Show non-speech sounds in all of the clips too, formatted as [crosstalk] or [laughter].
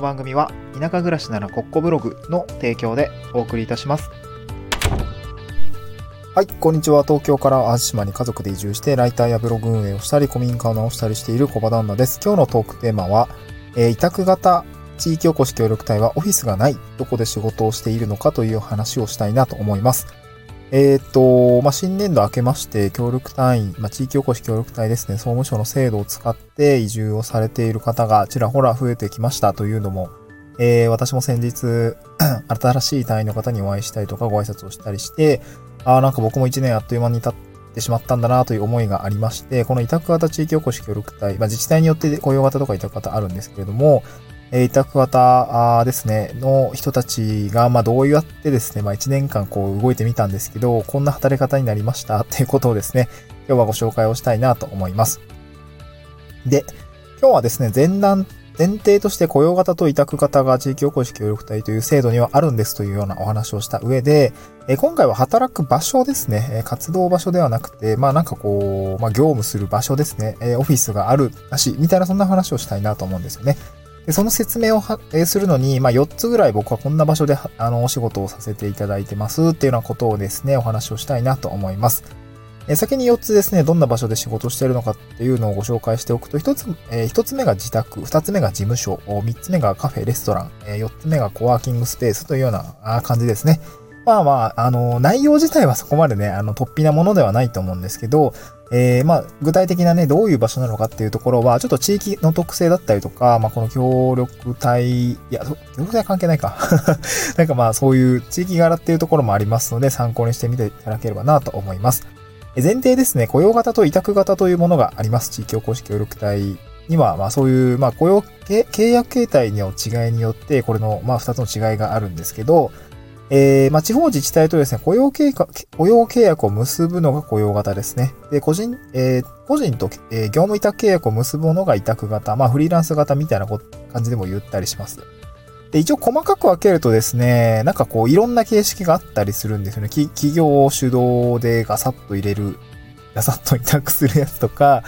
の番組は田舎暮らしならコッコブログの提供でお送りいたします。はい、こんにちは。東京から淡島に家族で移住して、ライターやブログ運営をしたり、古民家を直したりしている小場旦那です。今日のトークテーマは、えー委託型地域おこし協力隊はオフィスがない、どこで仕事をしているのかという話をしたいなと思います。えっ、と、まあ、新年度明けまして、協力隊員、まあ、地域おこし協力隊ですね、総務省の制度を使って移住をされている方がちらほら増えてきました。というのも、えー私も先日、[clears throat] 新しい隊員の方にお会いしたりとかご挨拶をしたりして、ああ、なんか僕も一年あっという間に経ってしまったんだなという思いがありまして、この委託型地域おこし協力隊、まあ、自治体によって雇用型とか委託型あるんですけれども、えー委託型あですね、の人たちが、まあ、どうやってですね、まあ、1年間こう動いてみたんですけど、こんな働き方になりましたっていうことをですね、今日はご紹介をしたいなと思います。で、今日はですね、前段、前提として雇用型と委託型が地域おこし協力隊という制度にはあるんですというようなお話をした上で、え今回は働く場所ですね、え活動場所ではなくて、まあなんかこう、まあ業務する場所ですね、えオフィスがある、なしい、みたいなそんな話をしたいなと思うんですよね。でその説明を、えするのに、まあ4つぐらい僕はこんな場所で、あの、お仕事をさせていただいてますっていうようなことをですね、お話をしたいなと思います。え先に4つですね、どんな場所で仕事しているのかっていうのをご紹介しておくと、1つ、え1つ目が自宅、2つ目が事務所、3つ目がカフェ、レストラン、え4つ目がコワーキングスペースというような感じですね。まあまあ、あの、内容自体はそこまでね、あの、突飛なものではないと思うんですけど、えー、まあ、具体的なね、どういう場所なのかっていうところは、ちょっと地域の特性だったりとか、まあ、この協力隊、いや、協力隊関係ないか。[laughs] なんかまあ、そういう地域柄っていうところもありますので、参考にしてみていただければなと思います。前提ですね、雇用型と委託型というものがあります。地域おこし協力隊には、まあそういう、まあ雇用、契約形態の違いによって、これの、まあ二つの違いがあるんですけど、えー、まあ地方自治体とですね、雇用契約、雇用契約を結ぶのが雇用型ですね。で、個人、えー個人と、えー業務委託契約を結ぶのが委託型、まあフリーランス型みたいな感じでも言ったりします。で、一応細かく分けるとですね、なんかこういろんな形式があったりするんですよね。企業を主導でガサッと入れる、ガサッと委託するやつとか、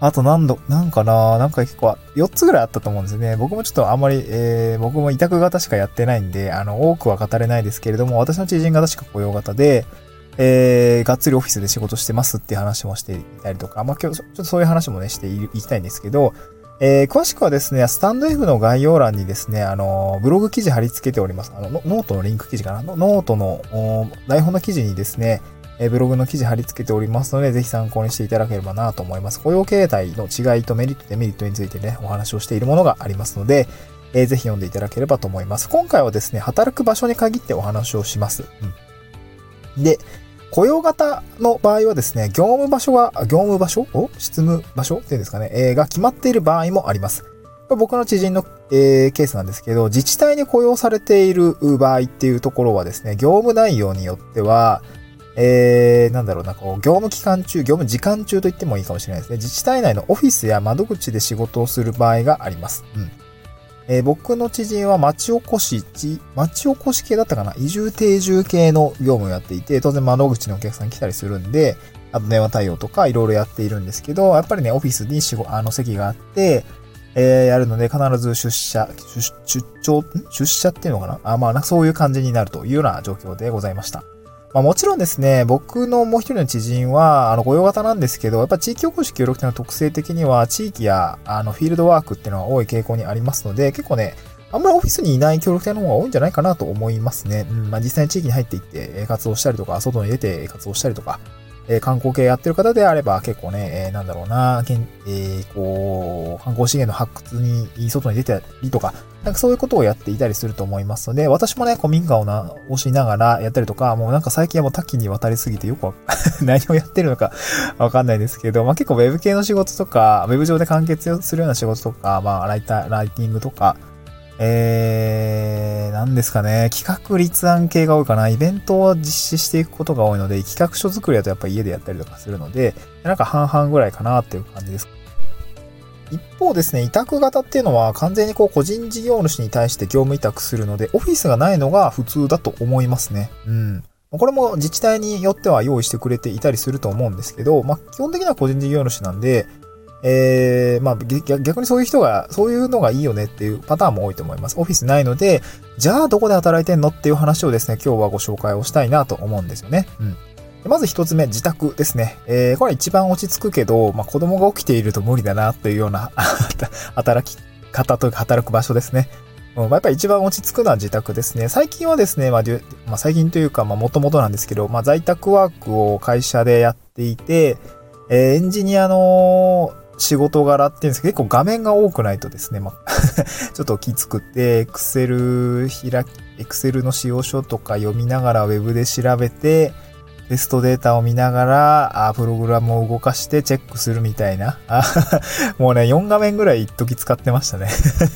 あと何度、なんかななんか結構、4つぐらいあったと思うんですね。僕もちょっとあんまり、えー、僕も委託型しかやってないんで、あの、多くは語れないですけれども、私の知人が確か雇用型で、えー、がっつりオフィスで仕事してますっていう話もしていたりとか、まあ今日、ちょっとそういう話もね、していきたいんですけど、えー詳しくはですね、スタンド F の概要欄にですね、あの、ブログ記事貼り付けております。あの、ノートのリンク記事かな？ノートの台本の記事にですね、えブログの記事貼り付けておりますので、ぜひ参考にしていただければなと思います。雇用形態の違いとメリット、デメリットについてね、お話をしているものがありますので、えーぜひ読んでいただければと思います。今回はですね、働く場所に限ってお話をします。うん、で、雇用型の場合はですね、業務場所が、業務場所？を執務場所？っていうんですかね、えーが決まっている場合もあります。これ僕の知人の、えーケースなんですけど、自治体に雇用されている場合っていうところはですね、業務内容によっては、えー、なんだろうな、こう、業務期間中、業務時間中と言ってもいいかもしれないですね。自治体内のオフィスや窓口で仕事をする場合があります。うん。えー僕の知人は町おこし、町おこし系だったかな？移住定住系の業務をやっていて、当然窓口にお客さん来たりするんで、あと電話対応とかいろいろやっているんですけど、やっぱりね、オフィスに仕事、あの席があって、えーやるので必ず出社、出出張、出社っていうのかな？あ、まあ、そういう感じになるというような状況でございました。まあもちろんですね、僕のもう一人の知人は、あの、御用型なんですけど、やっぱ地域おこし協力隊の特性的には、地域や、あの、フィールドワークっていうのは多い傾向にありますので、結構ね、あんまりオフィスにいない協力隊の方が多いんじゃないかなと思いますね。うん、まあ実際に地域に入っていって、活動したりとか、外に出て活動したりとか、え観光系やってる方であれば結構ね、えなんだろうな、えこう、観光資源の発掘に外に出たりとか、なんかそういうことをやっていたりすると思いますので、私もね、古民家をな、押しながらやったりとか、もうなんか最近はもう多岐にわたりすぎてよく [laughs] 何をやってるのかわかんないですけど、まあ結構ウェブ系の仕事とか、ウェブ上で完結するような仕事とか、まあライター、ライティングとか、えー、なんですかね、企画立案系が多いかな。イベントを実施していくことが多いので、企画書作りだとやっぱ家でやったりとかするので、なんか半々ぐらいかなっていう感じです。一方ですね、委託型っていうのは完全にこう個人事業主に対して業務委託するので、オフィスがないのが普通だと思いますね。うん。これも自治体によっては用意してくれていたりすると思うんですけど、まあ、基本的には個人事業主なんで、えー、まあ逆にそういう人が、そういうのがいいよねっていうパターンも多いと思います。オフィスないので、じゃあどこで働いてんのっていう話をですね、今日はご紹介をしたいなと思うんですよね。うん。まず一つ目、自宅ですね。えー、これ一番落ち着くけど、まあ、子供が起きていると無理だなというような [laughs] 働き方というか働く場所ですね。うん、まあ、やっぱり一番落ち着くのは自宅ですね。最近はですね、まあ、まあ、最近というか、まあ、もともとなんですけど、まあ、在宅ワークを会社でやっていて、えー、エンジニアの仕事柄っていうんですけど、結構画面が多くないとですね、まあ [laughs] ちょっときつくて、Excel 開き、Excel の使用書とか読みながら Web で調べて、テストデータを見ながら、あプログラムを動かしてチェックするみたいな。[laughs] もうね、4画面ぐらい一時使ってましたね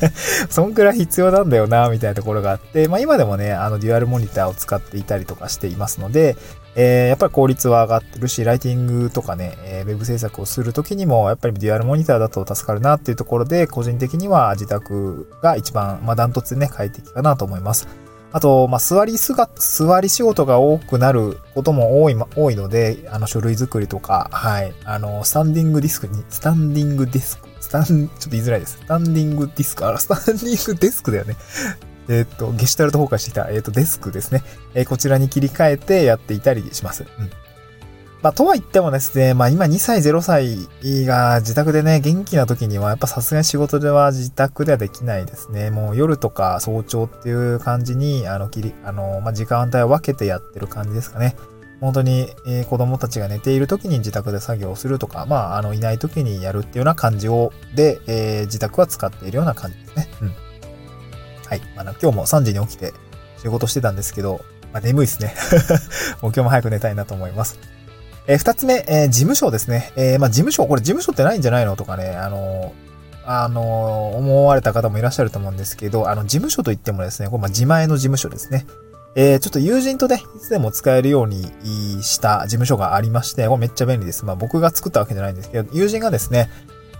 [laughs] そんくらい必要なんだよな、みたいなところがあって、まあ今でもね、あのデュアルモニターを使っていたりとかしていますので、えー、やっぱり効率は上がってるし、ライティングとかね、えー、ウェブ制作をするときにも、やっぱりデュアルモニターだと助かるなっていうところで、個人的には自宅が一番、まあダントツでね、快適かなと思います。あと、まあ、座りすが、座り仕事が多くなることも多い、多いので、あの、書類作りとか、はい、あの、スタンディングディスクに、スタンディングディスク、スタン、ちょっと言いづらいです。スタンディングディスク、あら、スタンディングデスクだよね。えっ、と、ゲシュタルト崩壊してきた、えっ、ー、と、デスクですね。えー、こちらに切り替えてやっていたりします。うん。まあ、とは言ってもですね、まあ今2歳0歳が自宅でね、元気な時にはやっぱさすがに仕事では自宅ではできないですね。もう夜とか早朝っていう感じに、あの、切り、あの、まあ時間帯を分けてやってる感じですかね。本当に、えー、子供たちが寝ている時に自宅で作業をするとか、まあ、あの、いない時にやるっていうような感じを、で、えー、自宅は使っているような感じですね。うん。はい。あの、今日も3時に起きて仕事してたんですけど、まあ、眠いですね。[laughs] もう今日も早く寝たいなと思います。えー、二つ目、えー、事務所ですね。えー、まあ、事務所、これ事務所ってないんじゃないのとかね、あのあの思われた方もいらっしゃると思うんですけど、あの、事務所といってもですね、これ、ま、自前の事務所ですね。えー、ちょっと友人とね、いつでも使えるようにした事務所がありまして、これめっちゃ便利です。まあ、僕が作ったわけじゃないんですけど、友人がですね、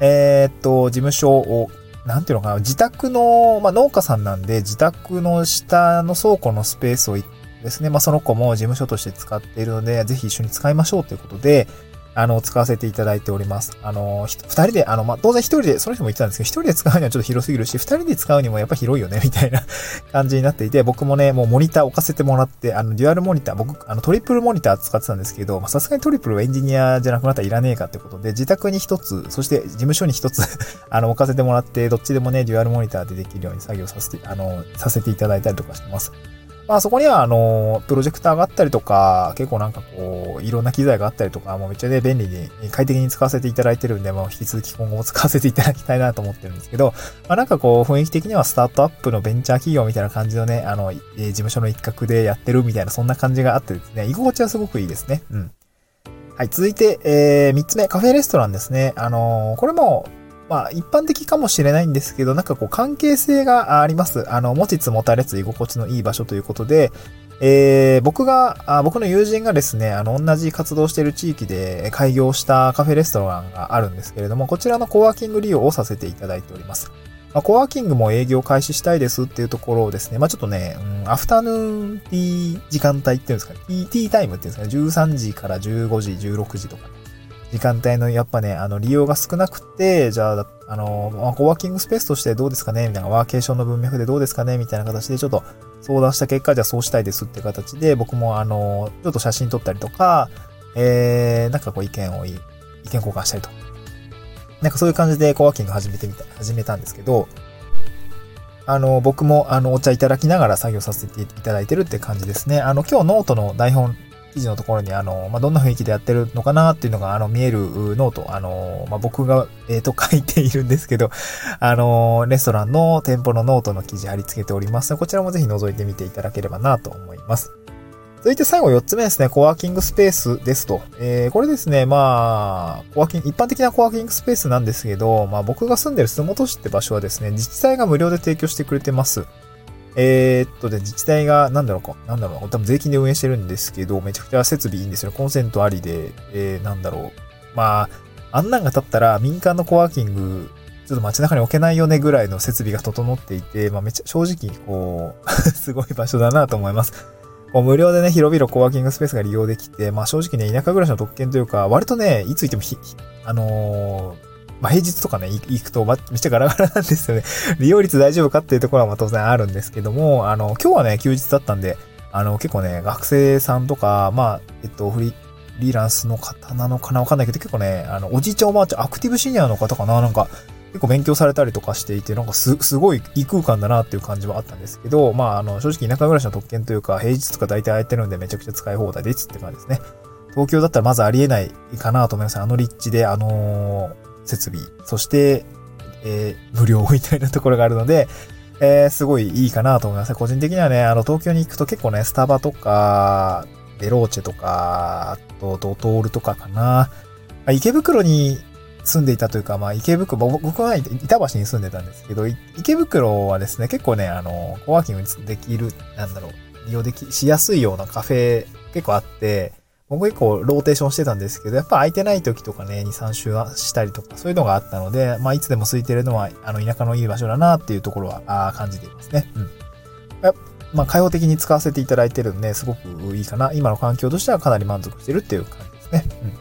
えー、っと、事務所を、なんていうのかな、自宅の、まあ、農家さんなんで、自宅の下の倉庫のスペースをですね、まあ、その子も事務所として使っているので、ぜひ一緒に使いましょうということで、あの、使わせていただいております。あの、二人で、あの、まあ、当然一人で、その人も言ってたんですけど、一人で使うにはちょっと広すぎるし、二人で使うにもやっぱ広いよね、[laughs] みたいな感じになっていて、僕もね、もうモニター置かせてもらって、あの、デュアルモニター、僕、あの、トリプルモニター使ってたんですけど、まさすがにトリプルはエンジニアじゃなくなったらいらねえかってことで、自宅に一つ、そして事務所に一つ [laughs] あの、置かせてもらって、どっちでもね、デュアルモニターでできるように作業させて、あの、させていただいたりとかしてます。まあそこにはあの、プロジェクターがあったりとか、結構なんかこう、いろんな機材があったりとか、もうめっちゃね、便利に、快適に使わせていただいてるんで、もう引き続き今後も使わせていただきたいなと思ってるんですけど、まあなんかこう、雰囲気的にはスタートアップのベンチャー企業みたいな感じのね、あの、え、事務所の一角でやってるみたいな、そんな感じがあってですね、居心地はすごくいいですね。うん。はい、続いて、えー、三つ目、カフェレストランですね。あのー、これも、まあ、一般的かもしれないんですけど、なんかこう、関係性があります。あの、持ちつ持たれつ居心地のいい場所ということで、えー、僕があ、僕の友人がですね、あの、同じ活動してる地域で開業したカフェレストランがあるんですけれども、こちらのコワーキング利用をさせていただいております。まあ、コワーキングも営業開始したいですっていうところをですね、まあちょっとね、うん、アフタヌーンティー時間帯っていうんですかね、ティータイムっていうんですかね、13時から15時、16時とか、時間帯のやっぱね、あの、利用が少なくて、じゃあ、あの、まあ、コワーキングスペースとしてどうですかねみたいな、ワーケーションの文脈でどうですかねみたいな形でちょっと相談した結果、じゃあそうしたいですって形で、僕もあの、ちょっと写真撮ったりとか、えー、なんかこう意見を、意見交換したりと。なんかそういう感じでコワーキング始めてみた、始めたんですけど、あの、僕もあの、お茶いただきながら作業させていただいてるって感じですね。あの、今日ノートの台本記事のところに、あの、まあ、どんな雰囲気でやってるのかなっていうのが、あの、見える note、あの、まあ、僕が、えっ、ー、と、書いているんですけど、あの、レストランの店舗のノートの記事貼り付けておりますこちらもぜひ覗いてみていただければなと思います。続いて最後4つ目ですね、コワーキングスペースですと。えー、これですね、まあ、コワーキング、一般的なコワーキングスペースなんですけど、まあ僕が住んでる洲本市って場所はですね、自治体が無料で提供してくれてます。えー、っとで、自治体が、なんだろうか、なんだろう、多分税金で運営してるんですけど、めちゃくちゃ設備いいんですよ。コンセントありで、えー、なんだろう。まあ、あんなんが立ったら民間のコワーキング、ちょっと街中に置けないよねぐらいの設備が整っていて、まあめっちゃ正直、こう [laughs] すごい場所だなと思います。こう無料でね、広々コワーキングスペースが利用できて、まあ正直ね、田舎暮らしの特権というか、割とね、いついてもひ、あのーまあ、平日とかね、行くと、ま、めっちゃガラガラなんですよね。[laughs] 利用率大丈夫かっていうところはま当然あるんですけども、あの、今日はね、休日だったんで、あの、結構ね、学生さんとか、まあ、えっと、フリーランスの方なのかなわかんないけど、結構ね、あの、おじいちゃんおばあちゃん、アクティブシニアの方かななんか、結構勉強されたりとかしていて、なんかす、すごい異空間だなっていう感じはあったんですけど、まあ、あの、正直田舎暮らしの特権というか、平日とか大体空いてるんでめちゃくちゃ使い放題ですって感じですね。東京だったらまずありえないかなと思います。あの立地で、あのー、設備、そして、えー、無料みたいなところがあるので、えー、すごいいいかなと思います。個人的にはね、あの、東京に行くと結構ね、スタバとか、デローチェとか、あと、ドトールとかかな。池袋に住んでいたというか、まあ、池袋、僕は板橋に住んでたんですけど、池袋はですね、結構ね、あの、コワーキングできる、なんだろう、利用でき、しやすいようなカフェ結構あって、僕結構ローテーションしてたんですけど、やっぱ空いてない時とかね、2、3週はしたりとか、そういうのがあったので、まあ、いつでも空いてるのは、あの、田舎のいい場所だなっていうところは、あ感じていますね。うん。まあ、開放的に使わせていただいてるんで、すごくいいかな。今の環境としてはかなり満足してるっていう感じですね。うん。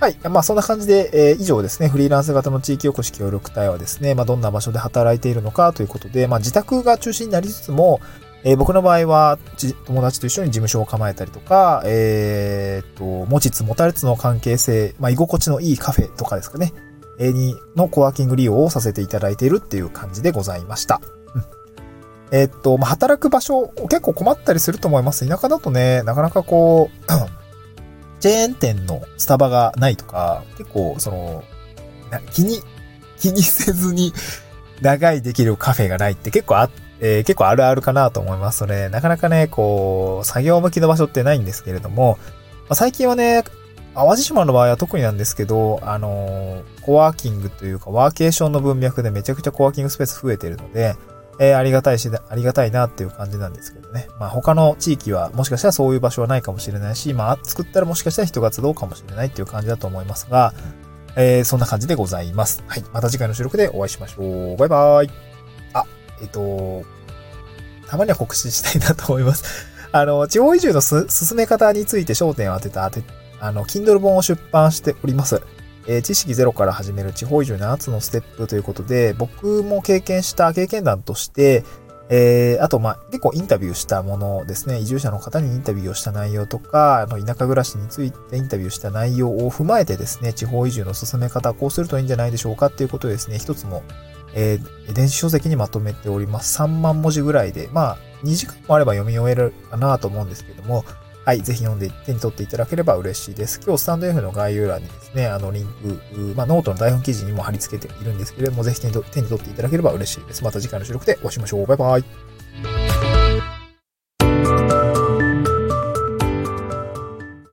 はい。まあ、そんな感じで、えー、以上ですね、フリーランス型の地域おこし協力隊はですね、まあ、どんな場所で働いているのかということで、まあ、自宅が中心になりつつも、えー、僕の場合は、友達と一緒に事務所を構えたりとか、えー、っと、持ちつ持たれつの関係性、まあ、居心地のいいカフェとかですかね、え、に、のコワーキング利用をさせていただいているっていう感じでございました。うん。えー、っと、まあ、働く場所、結構困ったりすると思います。田舎だとね、なかなかこう、[clears throat] チェーン店のスタバがないとか、結構、その、気に、気にせずに [laughs] 長いできるカフェがないって結構あって、えー、結構あるあるかなと思いますので、なかなかね、こう、作業向きの場所ってないんですけれども、まあ、最近はね、淡路島の場合は特になんですけど、あのー、コワーキングというか、ワーケーションの文脈でめちゃくちゃコワーキングスペース増えてるので、えー、ありがたいし、ありがたいなっていう感じなんですけどね。まあ他の地域はもしかしたらそういう場所はないかもしれないし、まあ作ったらもしかしたら人が集うかもしれないっていう感じだと思いますが、えー、そんな感じでございます。はい。また次回の収録でお会いしましょう。バイバーイ。えっ、と、たまには告知したいなと思います。[laughs] あの、地方移住の進め方について焦点を当てた、あの、Kindle 本を出版しております。えー、知識ゼロから始める地方移住7つのステップということで、僕も経験した経験談として、えー、あと、まあ、結構インタビューしたものですね。移住者の方にインタビューをした内容とか、あの、田舎暮らしについてインタビューした内容を踏まえてですね、地方移住の進め方、こうするといいんじゃないでしょうかっていうことをですね、一つも、えー、電子書籍にまとめております。3万文字ぐらいで、まあ、2時間もあれば読み終えるかなと思うんですけども、はい、ぜひ読んで手に取っていただければ嬉しいです。今日スタンド F の概要欄にですね、あのリンク、まあ、ノートの台本記事にも貼り付けているんですけれども、ぜひ手に取っていただければ嬉しいです。また次回の収録でお会いしましょう。バイバイ。